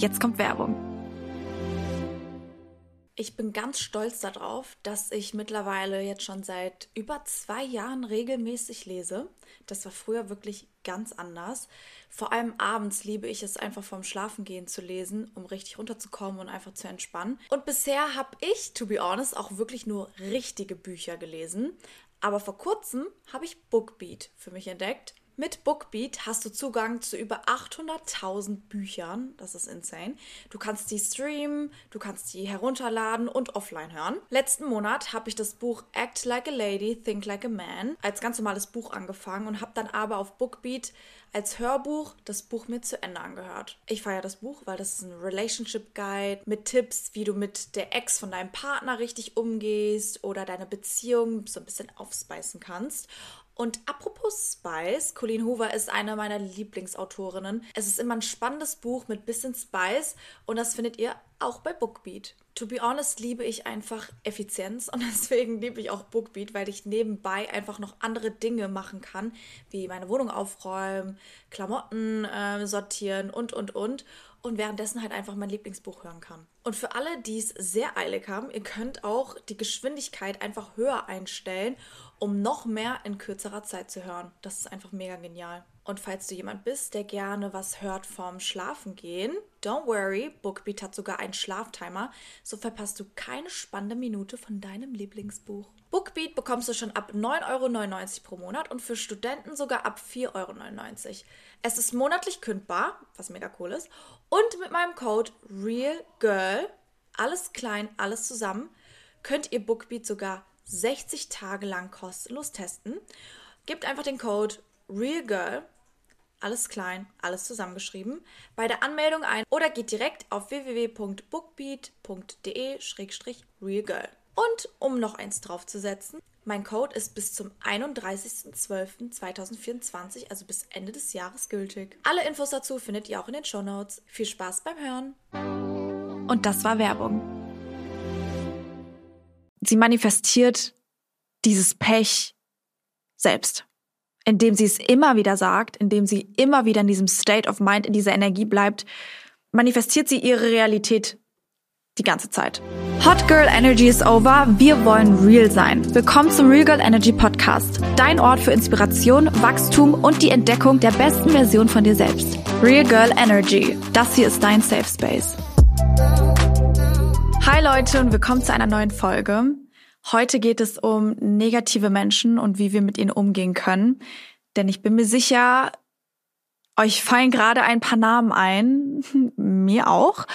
Jetzt kommt Werbung. Ich bin ganz stolz darauf, dass ich mittlerweile jetzt schon seit über zwei Jahren regelmäßig lese. Das war früher wirklich ganz anders. Vor allem abends liebe ich es einfach vorm Schlafengehen zu lesen, um richtig runterzukommen und einfach zu entspannen. Und bisher habe ich, to be honest, auch wirklich nur richtige Bücher gelesen. Aber vor kurzem habe ich Bookbeat für mich entdeckt. Mit Bookbeat hast du Zugang zu über 800.000 Büchern. Das ist insane. Du kannst die streamen, du kannst die herunterladen und offline hören. Letzten Monat habe ich das Buch Act Like a Lady, Think Like a Man als ganz normales Buch angefangen und habe dann aber auf Bookbeat als Hörbuch das Buch mir zu Ende angehört. Ich feiere das Buch, weil das ist ein Relationship Guide mit Tipps, wie du mit der Ex von deinem Partner richtig umgehst oder deine Beziehung so ein bisschen aufspeisen kannst. Und apropos Spice, Colleen Hoover ist eine meiner Lieblingsautorinnen. Es ist immer ein spannendes Buch mit bisschen Spice und das findet ihr auch bei Bookbeat. To be honest liebe ich einfach Effizienz und deswegen liebe ich auch Bookbeat, weil ich nebenbei einfach noch andere Dinge machen kann, wie meine Wohnung aufräumen, Klamotten äh, sortieren und, und, und und währenddessen halt einfach mein Lieblingsbuch hören kann. Und für alle, die es sehr eilig haben, ihr könnt auch die Geschwindigkeit einfach höher einstellen, um noch mehr in kürzerer Zeit zu hören. Das ist einfach mega genial. Und falls du jemand bist, der gerne was hört vorm Schlafen gehen, don't worry, Bookbeat hat sogar einen Schlaftimer, so verpasst du keine spannende Minute von deinem Lieblingsbuch. Bookbeat bekommst du schon ab 9,99 Euro pro Monat und für Studenten sogar ab 4,99 Euro. Es ist monatlich kündbar, was mega cool ist, und mit meinem Code REALGIRL, alles klein, alles zusammen, könnt ihr Bookbeat sogar 60 Tage lang kostenlos testen. Gebt einfach den Code REALGIRL, alles klein, alles zusammengeschrieben, bei der Anmeldung ein oder geht direkt auf www.bookbeat.de-realgirl. Und um noch eins draufzusetzen, mein Code ist bis zum 31.12.2024, also bis Ende des Jahres gültig. Alle Infos dazu findet ihr auch in den Show Notes. Viel Spaß beim Hören. Und das war Werbung. Sie manifestiert dieses Pech selbst, indem sie es immer wieder sagt, indem sie immer wieder in diesem State of Mind, in dieser Energie bleibt, manifestiert sie ihre Realität die ganze Zeit. Hot Girl Energy is over. Wir wollen real sein. Willkommen zum Real Girl Energy Podcast. Dein Ort für Inspiration, Wachstum und die Entdeckung der besten Version von dir selbst. Real Girl Energy. Das hier ist dein Safe Space. Hi Leute und willkommen zu einer neuen Folge. Heute geht es um negative Menschen und wie wir mit ihnen umgehen können. Denn ich bin mir sicher, euch fallen gerade ein paar Namen ein, mir auch.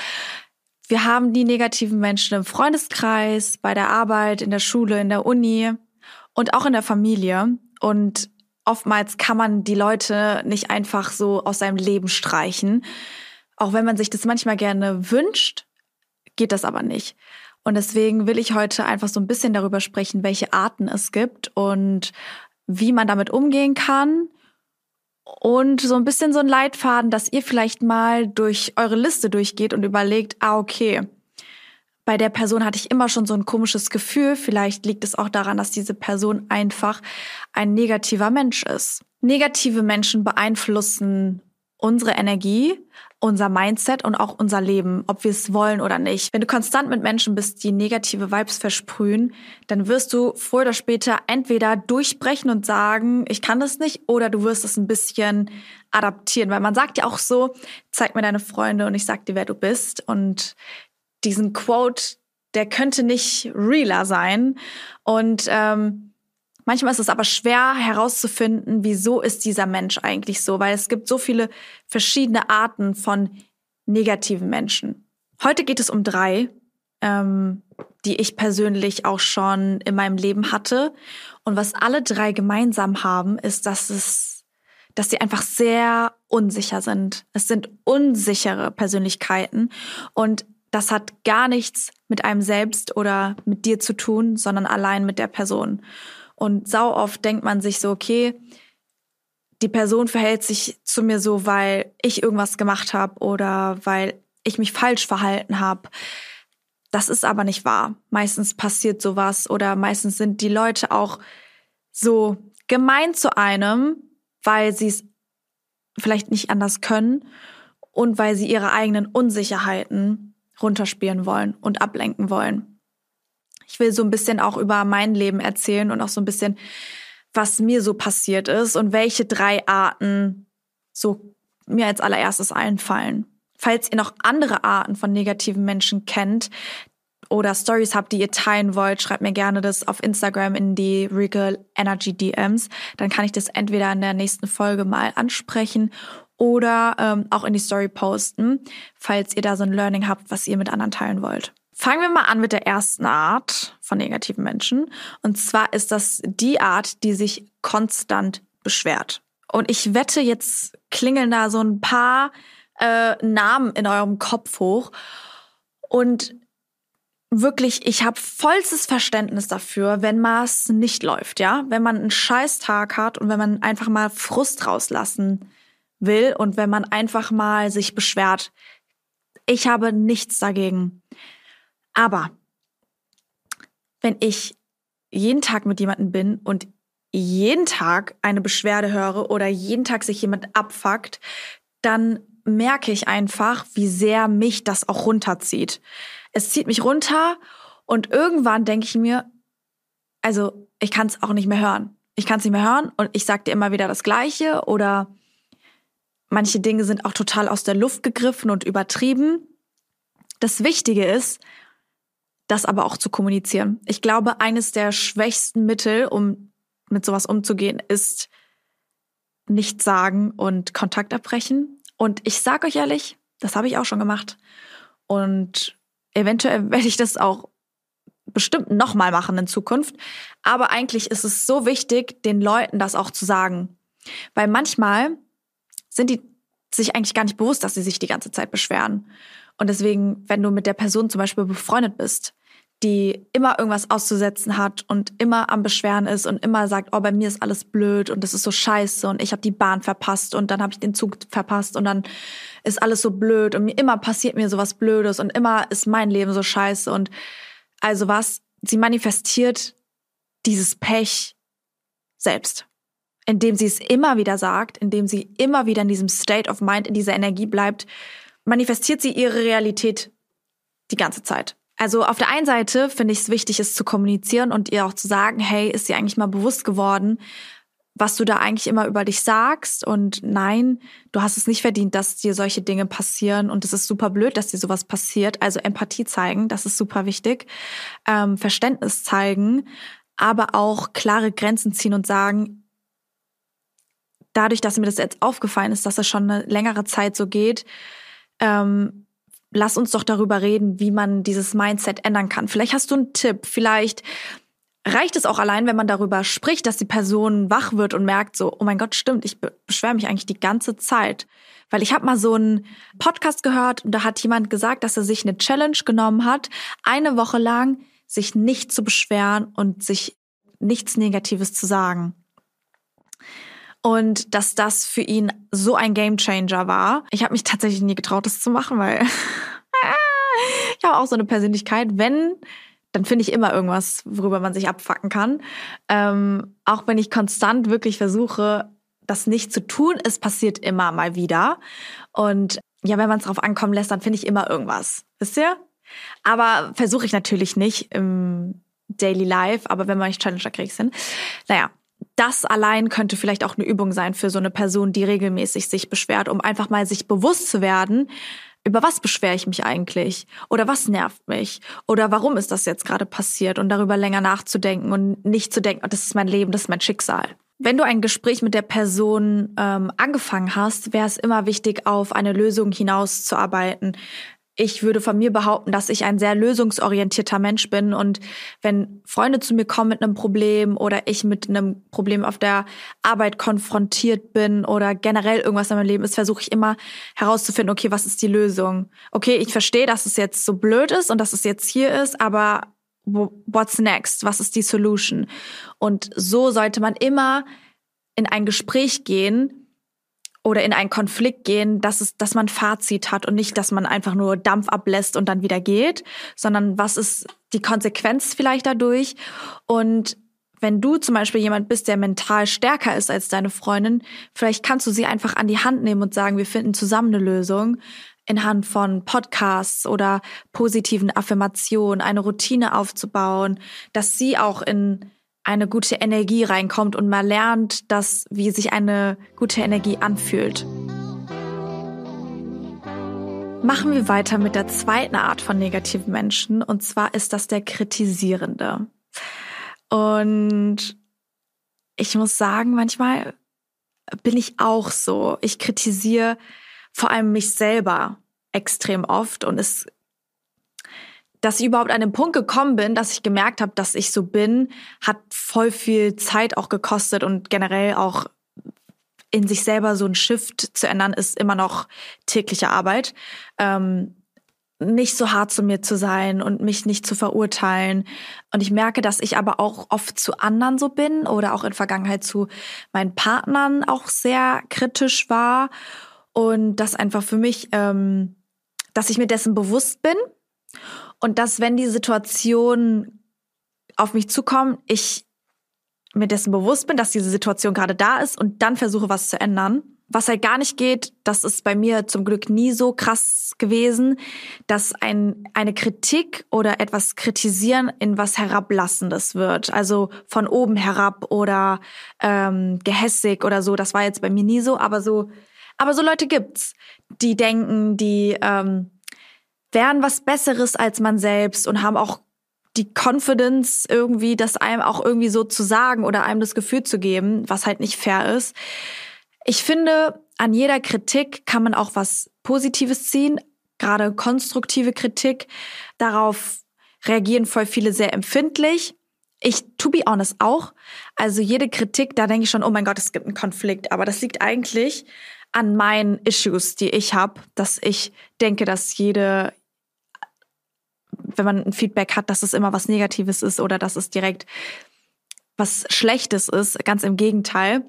Wir haben die negativen Menschen im Freundeskreis, bei der Arbeit, in der Schule, in der Uni und auch in der Familie. Und oftmals kann man die Leute nicht einfach so aus seinem Leben streichen. Auch wenn man sich das manchmal gerne wünscht, geht das aber nicht. Und deswegen will ich heute einfach so ein bisschen darüber sprechen, welche Arten es gibt und wie man damit umgehen kann und so ein bisschen so ein Leitfaden, dass ihr vielleicht mal durch eure Liste durchgeht und überlegt, ah, okay, bei der Person hatte ich immer schon so ein komisches Gefühl. Vielleicht liegt es auch daran, dass diese Person einfach ein negativer Mensch ist. Negative Menschen beeinflussen unsere Energie, unser Mindset und auch unser Leben, ob wir es wollen oder nicht. Wenn du konstant mit Menschen bist, die negative Vibes versprühen, dann wirst du früher oder später entweder durchbrechen und sagen, ich kann das nicht, oder du wirst es ein bisschen adaptieren, weil man sagt ja auch so, zeig mir deine Freunde und ich sag dir, wer du bist. Und diesen Quote, der könnte nicht realer sein. Und ähm, Manchmal ist es aber schwer herauszufinden, wieso ist dieser Mensch eigentlich so, weil es gibt so viele verschiedene Arten von negativen Menschen. Heute geht es um drei, ähm, die ich persönlich auch schon in meinem Leben hatte. Und was alle drei gemeinsam haben, ist, dass es, dass sie einfach sehr unsicher sind. Es sind unsichere Persönlichkeiten und das hat gar nichts mit einem selbst oder mit dir zu tun, sondern allein mit der Person. Und sau oft denkt man sich so, okay, die Person verhält sich zu mir so, weil ich irgendwas gemacht habe oder weil ich mich falsch verhalten habe. Das ist aber nicht wahr. Meistens passiert sowas oder meistens sind die Leute auch so gemein zu einem, weil sie es vielleicht nicht anders können und weil sie ihre eigenen Unsicherheiten runterspielen wollen und ablenken wollen. Ich will so ein bisschen auch über mein Leben erzählen und auch so ein bisschen, was mir so passiert ist und welche drei Arten so mir als allererstes einfallen. Falls ihr noch andere Arten von negativen Menschen kennt oder Stories habt, die ihr teilen wollt, schreibt mir gerne das auf Instagram in die Regal Energy DMs. Dann kann ich das entweder in der nächsten Folge mal ansprechen oder ähm, auch in die Story posten, falls ihr da so ein Learning habt, was ihr mit anderen teilen wollt. Fangen wir mal an mit der ersten Art von negativen Menschen. Und zwar ist das die Art, die sich konstant beschwert. Und ich wette, jetzt klingeln da so ein paar äh, Namen in eurem Kopf hoch. Und wirklich, ich habe vollstes Verständnis dafür, wenn was nicht läuft, ja? Wenn man einen Scheißtag hat und wenn man einfach mal Frust rauslassen will und wenn man einfach mal sich beschwert. Ich habe nichts dagegen. Aber wenn ich jeden Tag mit jemandem bin und jeden Tag eine Beschwerde höre oder jeden Tag sich jemand abfuckt, dann merke ich einfach, wie sehr mich das auch runterzieht. Es zieht mich runter und irgendwann denke ich mir, also ich kann es auch nicht mehr hören. Ich kann es nicht mehr hören und ich sage dir immer wieder das Gleiche oder manche Dinge sind auch total aus der Luft gegriffen und übertrieben. Das Wichtige ist, das aber auch zu kommunizieren. Ich glaube, eines der schwächsten Mittel, um mit sowas umzugehen, ist nicht sagen und Kontakt abbrechen. Und ich sage euch ehrlich, das habe ich auch schon gemacht. Und eventuell werde ich das auch bestimmt nochmal machen in Zukunft. Aber eigentlich ist es so wichtig, den Leuten das auch zu sagen. Weil manchmal sind die sich eigentlich gar nicht bewusst, dass sie sich die ganze Zeit beschweren. Und deswegen, wenn du mit der Person zum Beispiel befreundet bist, die immer irgendwas auszusetzen hat und immer am Beschweren ist und immer sagt, oh, bei mir ist alles blöd und das ist so scheiße und ich habe die Bahn verpasst und dann habe ich den Zug verpasst und dann ist alles so blöd und mir immer passiert mir sowas Blödes und immer ist mein Leben so scheiße. Und also was, sie manifestiert dieses Pech selbst, indem sie es immer wieder sagt, indem sie immer wieder in diesem State of Mind, in dieser Energie bleibt, manifestiert sie ihre Realität die ganze Zeit. Also auf der einen Seite finde ich es wichtig, es zu kommunizieren und ihr auch zu sagen, hey, ist dir eigentlich mal bewusst geworden, was du da eigentlich immer über dich sagst und nein, du hast es nicht verdient, dass dir solche Dinge passieren und es ist super blöd, dass dir sowas passiert. Also Empathie zeigen, das ist super wichtig. Ähm, Verständnis zeigen, aber auch klare Grenzen ziehen und sagen, dadurch, dass mir das jetzt aufgefallen ist, dass es schon eine längere Zeit so geht, ähm, lass uns doch darüber reden, wie man dieses Mindset ändern kann. Vielleicht hast du einen Tipp, vielleicht reicht es auch allein, wenn man darüber spricht, dass die Person wach wird und merkt so, oh mein Gott, stimmt, ich beschwere mich eigentlich die ganze Zeit. Weil ich habe mal so einen Podcast gehört und da hat jemand gesagt, dass er sich eine Challenge genommen hat, eine Woche lang sich nicht zu beschweren und sich nichts Negatives zu sagen. Und dass das für ihn so ein Gamechanger war. Ich habe mich tatsächlich nie getraut, das zu machen, weil ich habe auch so eine Persönlichkeit. Wenn, dann finde ich immer irgendwas, worüber man sich abfacken kann. Ähm, auch wenn ich konstant wirklich versuche, das nicht zu tun, es passiert immer mal wieder. Und ja, wenn man es drauf ankommen lässt, dann finde ich immer irgendwas. Wisst ihr? Aber versuche ich natürlich nicht im Daily Life, aber wenn man nicht Challenger kriegt sind. Naja, das allein könnte vielleicht auch eine Übung sein für so eine Person, die regelmäßig sich beschwert, um einfach mal sich bewusst zu werden, über was beschwere ich mich eigentlich? Oder was nervt mich? Oder warum ist das jetzt gerade passiert? Und darüber länger nachzudenken und nicht zu denken, oh, das ist mein Leben, das ist mein Schicksal. Wenn du ein Gespräch mit der Person ähm, angefangen hast, wäre es immer wichtig, auf eine Lösung hinauszuarbeiten ich würde von mir behaupten, dass ich ein sehr lösungsorientierter Mensch bin und wenn Freunde zu mir kommen mit einem Problem oder ich mit einem Problem auf der Arbeit konfrontiert bin oder generell irgendwas in meinem Leben ist, versuche ich immer herauszufinden, okay, was ist die Lösung? Okay, ich verstehe, dass es jetzt so blöd ist und dass es jetzt hier ist, aber what's next? Was ist die Solution? Und so sollte man immer in ein Gespräch gehen, oder in einen Konflikt gehen, dass es, dass man Fazit hat und nicht, dass man einfach nur Dampf ablässt und dann wieder geht, sondern was ist die Konsequenz vielleicht dadurch? Und wenn du zum Beispiel jemand bist, der mental stärker ist als deine Freundin, vielleicht kannst du sie einfach an die Hand nehmen und sagen, wir finden zusammen eine Lösung in Hand von Podcasts oder positiven Affirmationen, eine Routine aufzubauen, dass sie auch in eine gute Energie reinkommt und mal lernt, dass wie sich eine gute Energie anfühlt. Machen wir weiter mit der zweiten Art von negativen Menschen und zwar ist das der kritisierende. Und ich muss sagen, manchmal bin ich auch so. Ich kritisiere vor allem mich selber extrem oft und es dass ich überhaupt an den Punkt gekommen bin, dass ich gemerkt habe, dass ich so bin, hat voll viel Zeit auch gekostet und generell auch in sich selber so ein Shift zu ändern, ist immer noch tägliche Arbeit. Ähm, nicht so hart zu mir zu sein und mich nicht zu verurteilen. Und ich merke, dass ich aber auch oft zu anderen so bin oder auch in Vergangenheit zu meinen Partnern auch sehr kritisch war. Und das einfach für mich, ähm, dass ich mir dessen bewusst bin und dass, wenn die Situation auf mich zukommt, ich mir dessen bewusst bin, dass diese Situation gerade da ist und dann versuche, was zu ändern. Was halt gar nicht geht, das ist bei mir zum Glück nie so krass gewesen, dass ein, eine Kritik oder etwas kritisieren in was Herablassendes wird. Also von oben herab oder ähm, gehässig oder so. Das war jetzt bei mir nie so, aber so, aber so Leute gibt's, die denken, die ähm, wären was Besseres als man selbst und haben auch die Confidence irgendwie, das einem auch irgendwie so zu sagen oder einem das Gefühl zu geben, was halt nicht fair ist. Ich finde, an jeder Kritik kann man auch was Positives ziehen, gerade konstruktive Kritik. Darauf reagieren voll viele sehr empfindlich. Ich, to be honest, auch. Also jede Kritik, da denke ich schon, oh mein Gott, es gibt einen Konflikt. Aber das liegt eigentlich an meinen Issues, die ich habe, dass ich denke, dass jede, wenn man ein Feedback hat, dass es immer was Negatives ist oder dass es direkt was Schlechtes ist. Ganz im Gegenteil.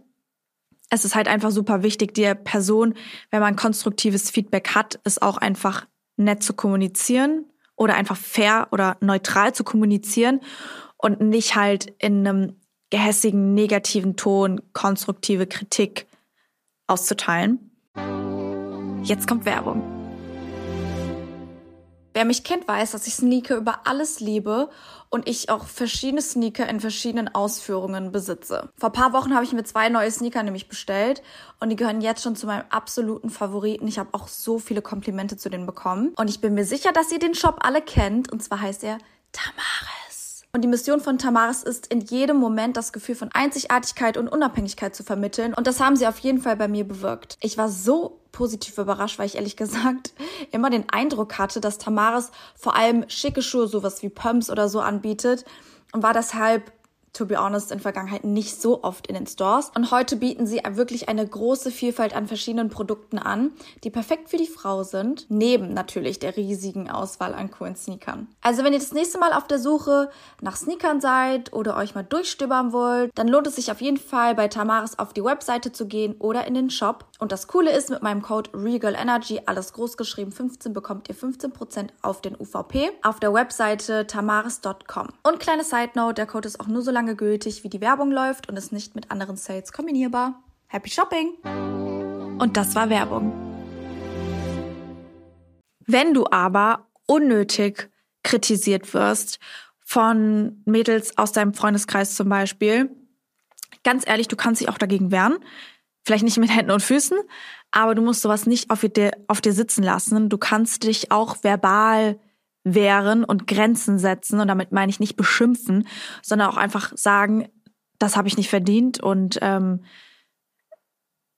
Es ist halt einfach super wichtig, der Person, wenn man konstruktives Feedback hat, es auch einfach nett zu kommunizieren oder einfach fair oder neutral zu kommunizieren und nicht halt in einem gehässigen, negativen Ton konstruktive Kritik auszuteilen. Jetzt kommt Werbung. Wer mich kennt, weiß, dass ich Sneaker über alles liebe und ich auch verschiedene Sneaker in verschiedenen Ausführungen besitze. Vor paar Wochen habe ich mir zwei neue Sneaker nämlich bestellt und die gehören jetzt schon zu meinem absoluten Favoriten. Ich habe auch so viele Komplimente zu denen bekommen und ich bin mir sicher, dass ihr den Shop alle kennt und zwar heißt er Tamare. Und die Mission von Tamaris ist, in jedem Moment das Gefühl von Einzigartigkeit und Unabhängigkeit zu vermitteln. Und das haben sie auf jeden Fall bei mir bewirkt. Ich war so positiv überrascht, weil ich ehrlich gesagt immer den Eindruck hatte, dass Tamaris vor allem schicke Schuhe, sowas wie Pumps oder so anbietet und war deshalb to be honest, in Vergangenheit nicht so oft in den Stores. Und heute bieten sie wirklich eine große Vielfalt an verschiedenen Produkten an, die perfekt für die Frau sind, neben natürlich der riesigen Auswahl an coolen Sneakern. Also wenn ihr das nächste Mal auf der Suche nach Sneakern seid oder euch mal durchstöbern wollt, dann lohnt es sich auf jeden Fall bei Tamaris auf die Webseite zu gehen oder in den Shop. Und das Coole ist, mit meinem Code RegalEnergy, alles groß geschrieben 15, bekommt ihr 15% auf den UVP auf der Webseite tamaris.com. Und kleine Side Note, der Code ist auch nur so lange lange gültig, wie die Werbung läuft und ist nicht mit anderen Sales kombinierbar. Happy Shopping! Und das war Werbung. Wenn du aber unnötig kritisiert wirst von Mädels aus deinem Freundeskreis zum Beispiel, ganz ehrlich, du kannst dich auch dagegen wehren. Vielleicht nicht mit Händen und Füßen, aber du musst sowas nicht auf dir, auf dir sitzen lassen. Du kannst dich auch verbal wehren und Grenzen setzen. Und damit meine ich nicht beschimpfen, sondern auch einfach sagen, das habe ich nicht verdient und ähm,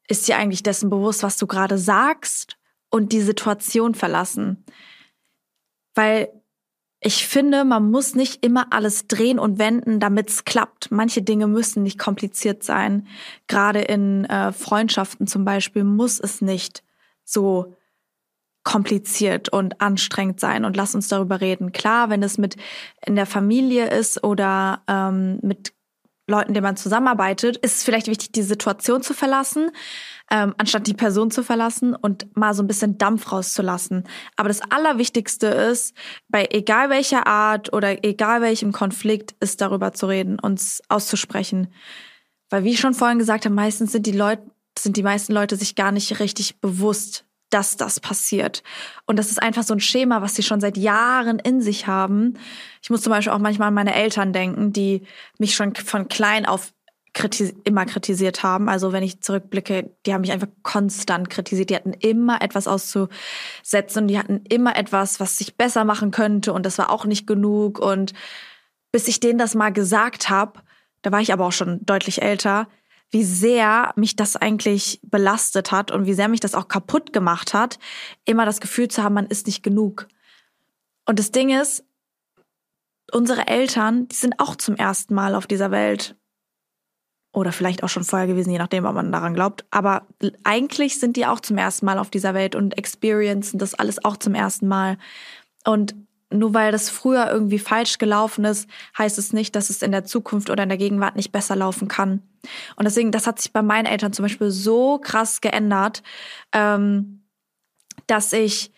ist dir eigentlich dessen bewusst, was du gerade sagst und die Situation verlassen. Weil ich finde, man muss nicht immer alles drehen und wenden, damit es klappt. Manche Dinge müssen nicht kompliziert sein. Gerade in äh, Freundschaften zum Beispiel muss es nicht so kompliziert und anstrengend sein und lass uns darüber reden. Klar, wenn es mit in der Familie ist oder ähm, mit Leuten, denen man zusammenarbeitet, ist es vielleicht wichtig, die Situation zu verlassen, ähm, anstatt die Person zu verlassen und mal so ein bisschen Dampf rauszulassen. Aber das Allerwichtigste ist, bei egal welcher Art oder egal welchem Konflikt, ist darüber zu reden, uns auszusprechen. Weil wie ich schon vorhin gesagt habe, meistens sind die Leute, sind die meisten Leute sich gar nicht richtig bewusst, dass das passiert. Und das ist einfach so ein Schema, was sie schon seit Jahren in sich haben. Ich muss zum Beispiel auch manchmal an meine Eltern denken, die mich schon von klein auf kritis immer kritisiert haben. Also wenn ich zurückblicke, die haben mich einfach konstant kritisiert. Die hatten immer etwas auszusetzen und die hatten immer etwas, was sich besser machen könnte und das war auch nicht genug. Und bis ich denen das mal gesagt habe, da war ich aber auch schon deutlich älter, wie sehr mich das eigentlich belastet hat und wie sehr mich das auch kaputt gemacht hat, immer das Gefühl zu haben, man ist nicht genug. Und das Ding ist, unsere Eltern, die sind auch zum ersten Mal auf dieser Welt. Oder vielleicht auch schon vorher gewesen, je nachdem, ob man daran glaubt. Aber eigentlich sind die auch zum ersten Mal auf dieser Welt und experiencen das alles auch zum ersten Mal. Und nur weil das früher irgendwie falsch gelaufen ist, heißt es nicht, dass es in der Zukunft oder in der Gegenwart nicht besser laufen kann. Und deswegen, das hat sich bei meinen Eltern zum Beispiel so krass geändert, ähm, dass ich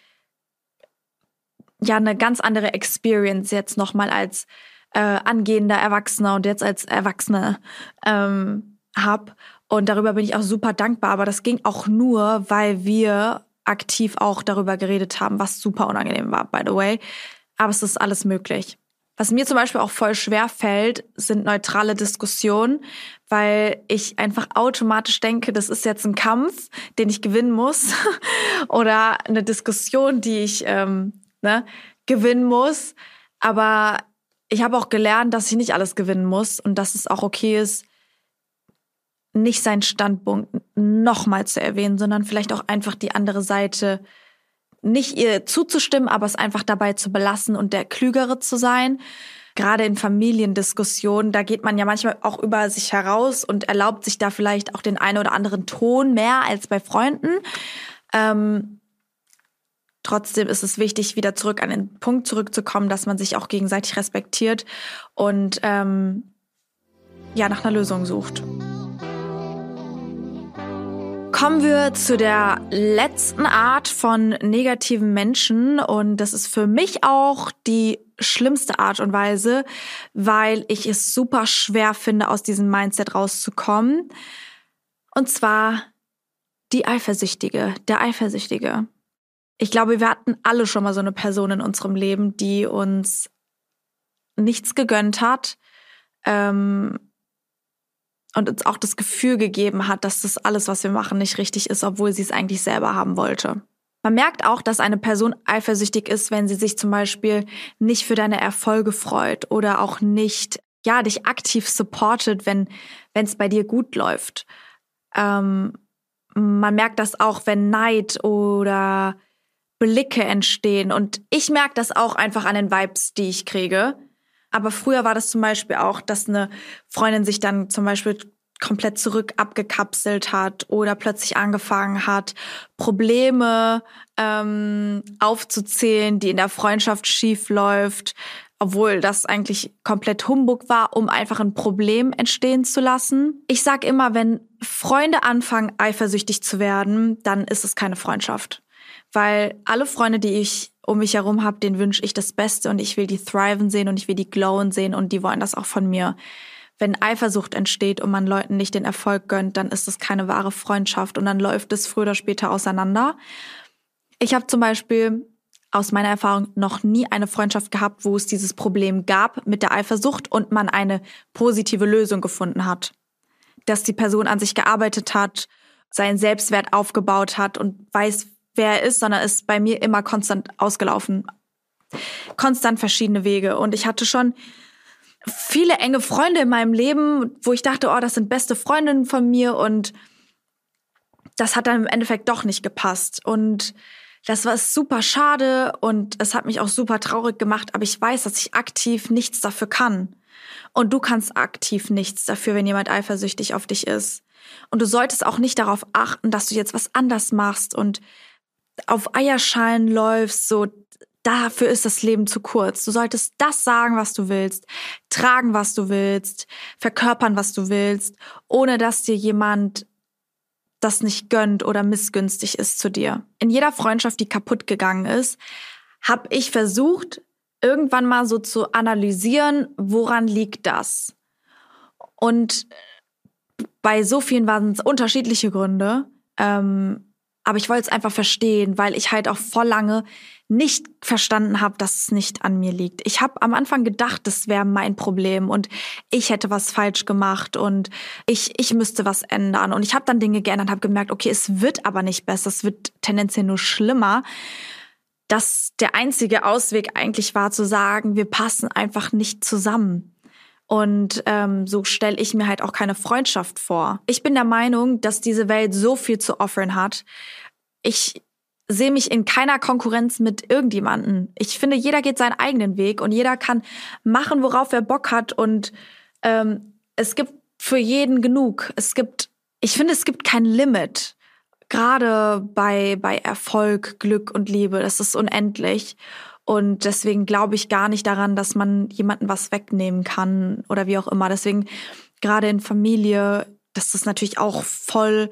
ja eine ganz andere Experience jetzt nochmal als äh, angehender Erwachsener und jetzt als Erwachsene ähm, habe. Und darüber bin ich auch super dankbar. Aber das ging auch nur, weil wir aktiv auch darüber geredet haben, was super unangenehm war, by the way aber es ist alles möglich. Was mir zum Beispiel auch voll schwer fällt, sind neutrale Diskussionen, weil ich einfach automatisch denke, das ist jetzt ein Kampf, den ich gewinnen muss oder eine Diskussion, die ich ähm, ne, gewinnen muss. Aber ich habe auch gelernt, dass ich nicht alles gewinnen muss und dass es auch okay ist, nicht seinen Standpunkt nochmal zu erwähnen, sondern vielleicht auch einfach die andere Seite nicht ihr zuzustimmen, aber es einfach dabei zu belassen und der Klügere zu sein. Gerade in Familiendiskussionen, da geht man ja manchmal auch über sich heraus und erlaubt sich da vielleicht auch den einen oder anderen Ton mehr als bei Freunden. Ähm, trotzdem ist es wichtig, wieder zurück an den Punkt zurückzukommen, dass man sich auch gegenseitig respektiert und ähm, ja nach einer Lösung sucht. Kommen wir zu der letzten Art von negativen Menschen und das ist für mich auch die schlimmste Art und Weise, weil ich es super schwer finde, aus diesem Mindset rauszukommen. Und zwar die Eifersüchtige, der Eifersüchtige. Ich glaube, wir hatten alle schon mal so eine Person in unserem Leben, die uns nichts gegönnt hat, ähm, und uns auch das Gefühl gegeben hat, dass das alles, was wir machen, nicht richtig ist, obwohl sie es eigentlich selber haben wollte. Man merkt auch, dass eine Person eifersüchtig ist, wenn sie sich zum Beispiel nicht für deine Erfolge freut oder auch nicht, ja, dich aktiv supportet, wenn es bei dir gut läuft. Ähm, man merkt das auch, wenn Neid oder Blicke entstehen. Und ich merke das auch einfach an den Vibes, die ich kriege. Aber früher war das zum Beispiel auch, dass eine Freundin sich dann zum Beispiel komplett zurück abgekapselt hat oder plötzlich angefangen hat, Probleme ähm, aufzuzählen, die in der Freundschaft schief läuft, obwohl das eigentlich komplett Humbug war, um einfach ein Problem entstehen zu lassen. Ich sag immer, wenn Freunde anfangen, eifersüchtig zu werden, dann ist es keine Freundschaft. Weil alle Freunde, die ich um mich herum habe, denen wünsche ich das Beste und ich will die thriven sehen und ich will die glowen sehen und die wollen das auch von mir. Wenn Eifersucht entsteht und man Leuten nicht den Erfolg gönnt, dann ist das keine wahre Freundschaft und dann läuft es früher oder später auseinander. Ich habe zum Beispiel aus meiner Erfahrung noch nie eine Freundschaft gehabt, wo es dieses Problem gab mit der Eifersucht und man eine positive Lösung gefunden hat. Dass die Person an sich gearbeitet hat, seinen Selbstwert aufgebaut hat und weiß, wer er ist, sondern ist bei mir immer konstant ausgelaufen. Konstant verschiedene Wege. Und ich hatte schon viele enge Freunde in meinem Leben, wo ich dachte, oh, das sind beste Freundinnen von mir und das hat dann im Endeffekt doch nicht gepasst. Und das war super schade und es hat mich auch super traurig gemacht, aber ich weiß, dass ich aktiv nichts dafür kann. Und du kannst aktiv nichts dafür, wenn jemand eifersüchtig auf dich ist. Und du solltest auch nicht darauf achten, dass du jetzt was anders machst und auf Eierschalen läufst, so dafür ist das Leben zu kurz. Du solltest das sagen, was du willst, tragen, was du willst, verkörpern, was du willst, ohne dass dir jemand das nicht gönnt oder missgünstig ist zu dir. In jeder Freundschaft, die kaputt gegangen ist, habe ich versucht, irgendwann mal so zu analysieren, woran liegt das? Und bei so vielen waren es unterschiedliche Gründe. Ähm, aber ich wollte es einfach verstehen, weil ich halt auch voll lange nicht verstanden habe, dass es nicht an mir liegt. Ich habe am Anfang gedacht, das wäre mein Problem und ich hätte was falsch gemacht und ich ich müsste was ändern und ich habe dann Dinge geändert, habe gemerkt, okay, es wird aber nicht besser, es wird tendenziell nur schlimmer. Dass der einzige Ausweg eigentlich war zu sagen, wir passen einfach nicht zusammen. Und ähm, so stelle ich mir halt auch keine Freundschaft vor. Ich bin der Meinung, dass diese Welt so viel zu offern hat. Ich sehe mich in keiner Konkurrenz mit irgendjemanden. Ich finde, jeder geht seinen eigenen Weg und jeder kann machen, worauf er Bock hat. Und ähm, es gibt für jeden genug. Es gibt, ich finde, es gibt kein Limit. Gerade bei, bei Erfolg, Glück und Liebe. Das ist unendlich. Und deswegen glaube ich gar nicht daran, dass man jemanden was wegnehmen kann oder wie auch immer. Deswegen gerade in Familie, das ist natürlich auch voll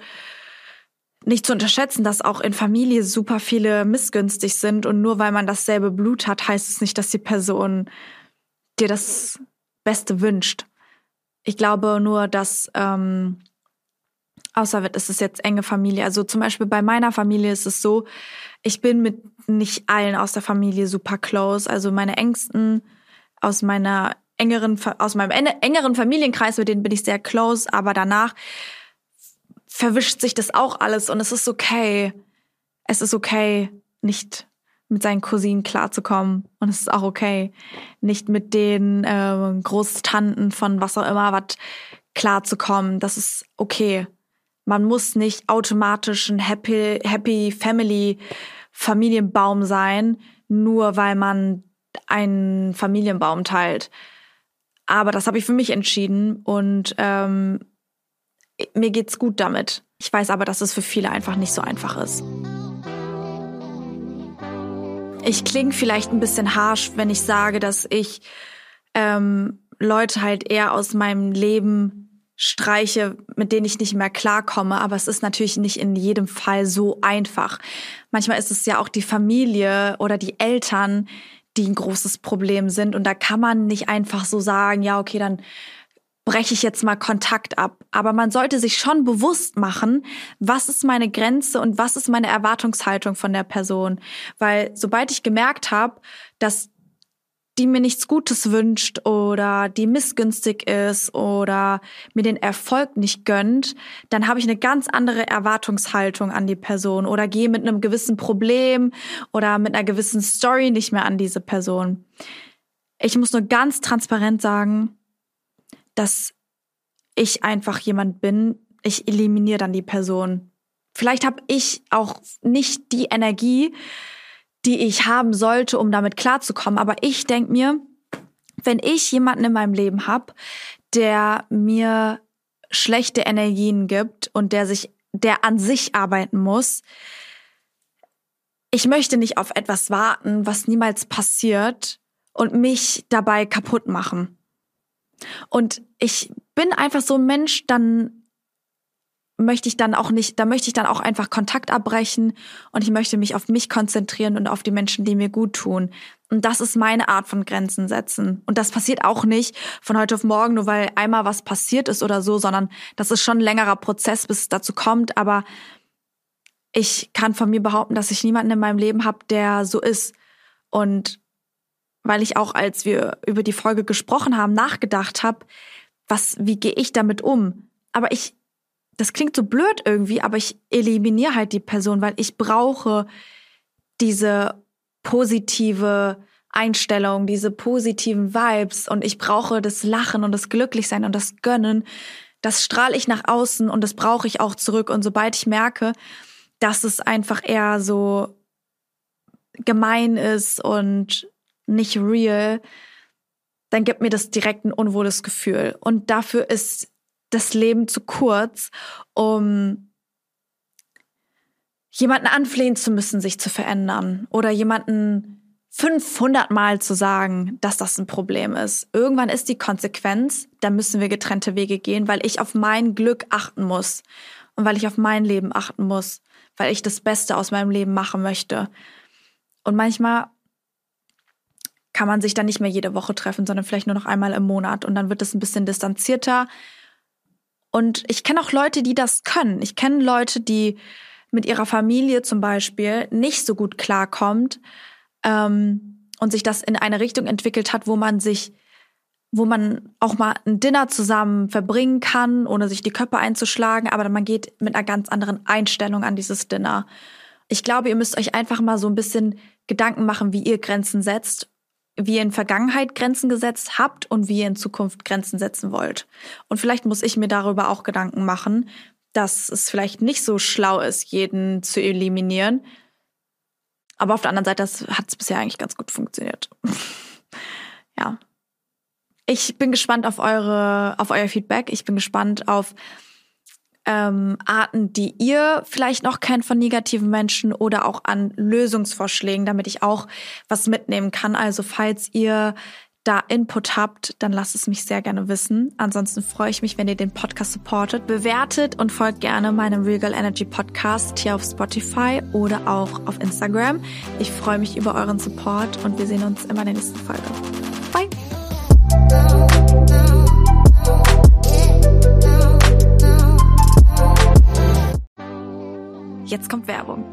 nicht zu unterschätzen, dass auch in Familie super viele missgünstig sind und nur weil man dasselbe Blut hat, heißt es nicht, dass die Person dir das Beste wünscht. Ich glaube nur, dass ähm, außer es ist jetzt enge Familie. Also zum Beispiel bei meiner Familie ist es so, ich bin mit nicht allen aus der Familie super close. Also meine Ängsten aus meiner engeren, aus meinem engeren Familienkreis, mit denen bin ich sehr close, aber danach verwischt sich das auch alles und es ist okay. Es ist okay, nicht mit seinen Cousinen klarzukommen. Und es ist auch okay, nicht mit den äh, Großtanten von was auch immer was klarzukommen. Das ist okay. Man muss nicht automatisch ein Happy, Happy Family Familienbaum sein, nur weil man einen Familienbaum teilt. Aber das habe ich für mich entschieden und ähm, mir geht's gut damit. Ich weiß aber, dass es für viele einfach nicht so einfach ist. Ich klinge vielleicht ein bisschen harsh, wenn ich sage, dass ich ähm, Leute halt eher aus meinem Leben streiche, mit denen ich nicht mehr klarkomme. Aber es ist natürlich nicht in jedem Fall so einfach. Manchmal ist es ja auch die Familie oder die Eltern, die ein großes Problem sind. Und da kann man nicht einfach so sagen, ja, okay, dann breche ich jetzt mal Kontakt ab. Aber man sollte sich schon bewusst machen, was ist meine Grenze und was ist meine Erwartungshaltung von der Person. Weil sobald ich gemerkt habe, dass die mir nichts Gutes wünscht oder die missgünstig ist oder mir den Erfolg nicht gönnt, dann habe ich eine ganz andere Erwartungshaltung an die Person oder gehe mit einem gewissen Problem oder mit einer gewissen Story nicht mehr an diese Person. Ich muss nur ganz transparent sagen, dass ich einfach jemand bin, ich eliminiere dann die Person. Vielleicht habe ich auch nicht die Energie, die ich haben sollte, um damit klarzukommen. Aber ich denke mir, wenn ich jemanden in meinem Leben habe, der mir schlechte Energien gibt und der sich, der an sich arbeiten muss, ich möchte nicht auf etwas warten, was niemals passiert und mich dabei kaputt machen. Und ich bin einfach so ein Mensch, dann möchte ich dann auch nicht, da möchte ich dann auch einfach Kontakt abbrechen und ich möchte mich auf mich konzentrieren und auf die Menschen, die mir gut tun. Und das ist meine Art von Grenzen setzen. Und das passiert auch nicht von heute auf morgen, nur weil einmal was passiert ist oder so, sondern das ist schon ein längerer Prozess, bis es dazu kommt. Aber ich kann von mir behaupten, dass ich niemanden in meinem Leben habe, der so ist. Und weil ich auch, als wir über die Folge gesprochen haben, nachgedacht habe, was, wie gehe ich damit um? Aber ich das klingt so blöd irgendwie, aber ich eliminiere halt die Person, weil ich brauche diese positive Einstellung, diese positiven Vibes und ich brauche das Lachen und das Glücklichsein und das Gönnen. Das strahle ich nach außen und das brauche ich auch zurück. Und sobald ich merke, dass es einfach eher so gemein ist und nicht real, dann gibt mir das direkt ein unwohles Gefühl. Und dafür ist das Leben zu kurz, um jemanden anflehen zu müssen, sich zu verändern oder jemanden 500 Mal zu sagen, dass das ein Problem ist. Irgendwann ist die Konsequenz, da müssen wir getrennte Wege gehen, weil ich auf mein Glück achten muss und weil ich auf mein Leben achten muss, weil ich das Beste aus meinem Leben machen möchte. Und manchmal kann man sich dann nicht mehr jede Woche treffen, sondern vielleicht nur noch einmal im Monat und dann wird es ein bisschen distanzierter. Und ich kenne auch Leute, die das können. Ich kenne Leute, die mit ihrer Familie zum Beispiel nicht so gut klarkommt ähm, und sich das in eine Richtung entwickelt hat, wo man sich, wo man auch mal ein Dinner zusammen verbringen kann, ohne sich die Köpfe einzuschlagen, aber man geht mit einer ganz anderen Einstellung an dieses Dinner. Ich glaube, ihr müsst euch einfach mal so ein bisschen Gedanken machen, wie ihr Grenzen setzt, wie ihr in Vergangenheit Grenzen gesetzt habt und wie ihr in Zukunft Grenzen setzen wollt. Und vielleicht muss ich mir darüber auch Gedanken machen, dass es vielleicht nicht so schlau ist, jeden zu eliminieren, aber auf der anderen Seite hat es bisher eigentlich ganz gut funktioniert. ja. Ich bin gespannt auf eure, auf euer Feedback. Ich bin gespannt auf ähm, Arten, die ihr vielleicht noch kennt von negativen Menschen oder auch an Lösungsvorschlägen, damit ich auch was mitnehmen kann. Also falls ihr da Input habt, dann lasst es mich sehr gerne wissen. Ansonsten freue ich mich, wenn ihr den Podcast supportet, bewertet und folgt gerne meinem Regal Energy Podcast hier auf Spotify oder auch auf Instagram. Ich freue mich über euren Support und wir sehen uns in der nächsten Folge. Bye! Jetzt kommt Werbung.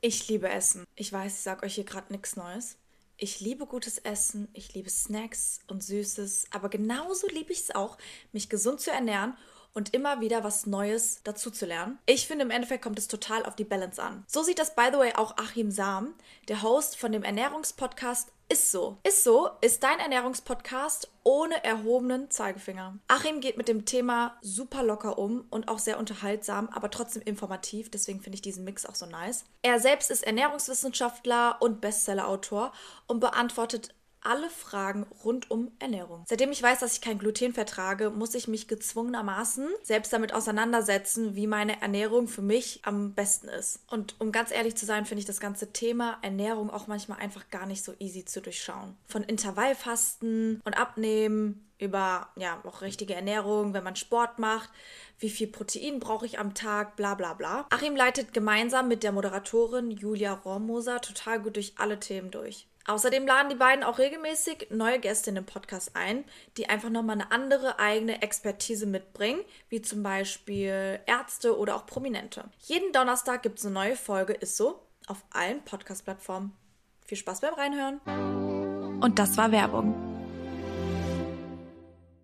Ich liebe Essen. Ich weiß, ich sage euch hier gerade nichts Neues. Ich liebe gutes Essen, ich liebe Snacks und Süßes, aber genauso liebe ich es auch, mich gesund zu ernähren und immer wieder was Neues dazu zu lernen. Ich finde, im Endeffekt kommt es total auf die Balance an. So sieht das, by the way, auch Achim Sam, der Host von dem Ernährungspodcast ist so. Ist so ist dein Ernährungspodcast ohne erhobenen Zeigefinger. Achim geht mit dem Thema super locker um und auch sehr unterhaltsam, aber trotzdem informativ. Deswegen finde ich diesen Mix auch so nice. Er selbst ist Ernährungswissenschaftler und Bestsellerautor und beantwortet alle Fragen rund um Ernährung. Seitdem ich weiß, dass ich kein Gluten vertrage, muss ich mich gezwungenermaßen selbst damit auseinandersetzen, wie meine Ernährung für mich am besten ist. Und um ganz ehrlich zu sein, finde ich das ganze Thema Ernährung auch manchmal einfach gar nicht so easy zu durchschauen. Von Intervallfasten und Abnehmen über ja auch richtige Ernährung, wenn man Sport macht, wie viel Protein brauche ich am Tag, bla bla bla. Achim leitet gemeinsam mit der Moderatorin Julia Rohrmoser total gut durch alle Themen durch. Außerdem laden die beiden auch regelmäßig neue Gäste in den Podcast ein, die einfach nochmal eine andere eigene Expertise mitbringen, wie zum Beispiel Ärzte oder auch Prominente. Jeden Donnerstag gibt es eine neue Folge, ist so, auf allen Podcast-Plattformen. Viel Spaß beim Reinhören. Und das war Werbung.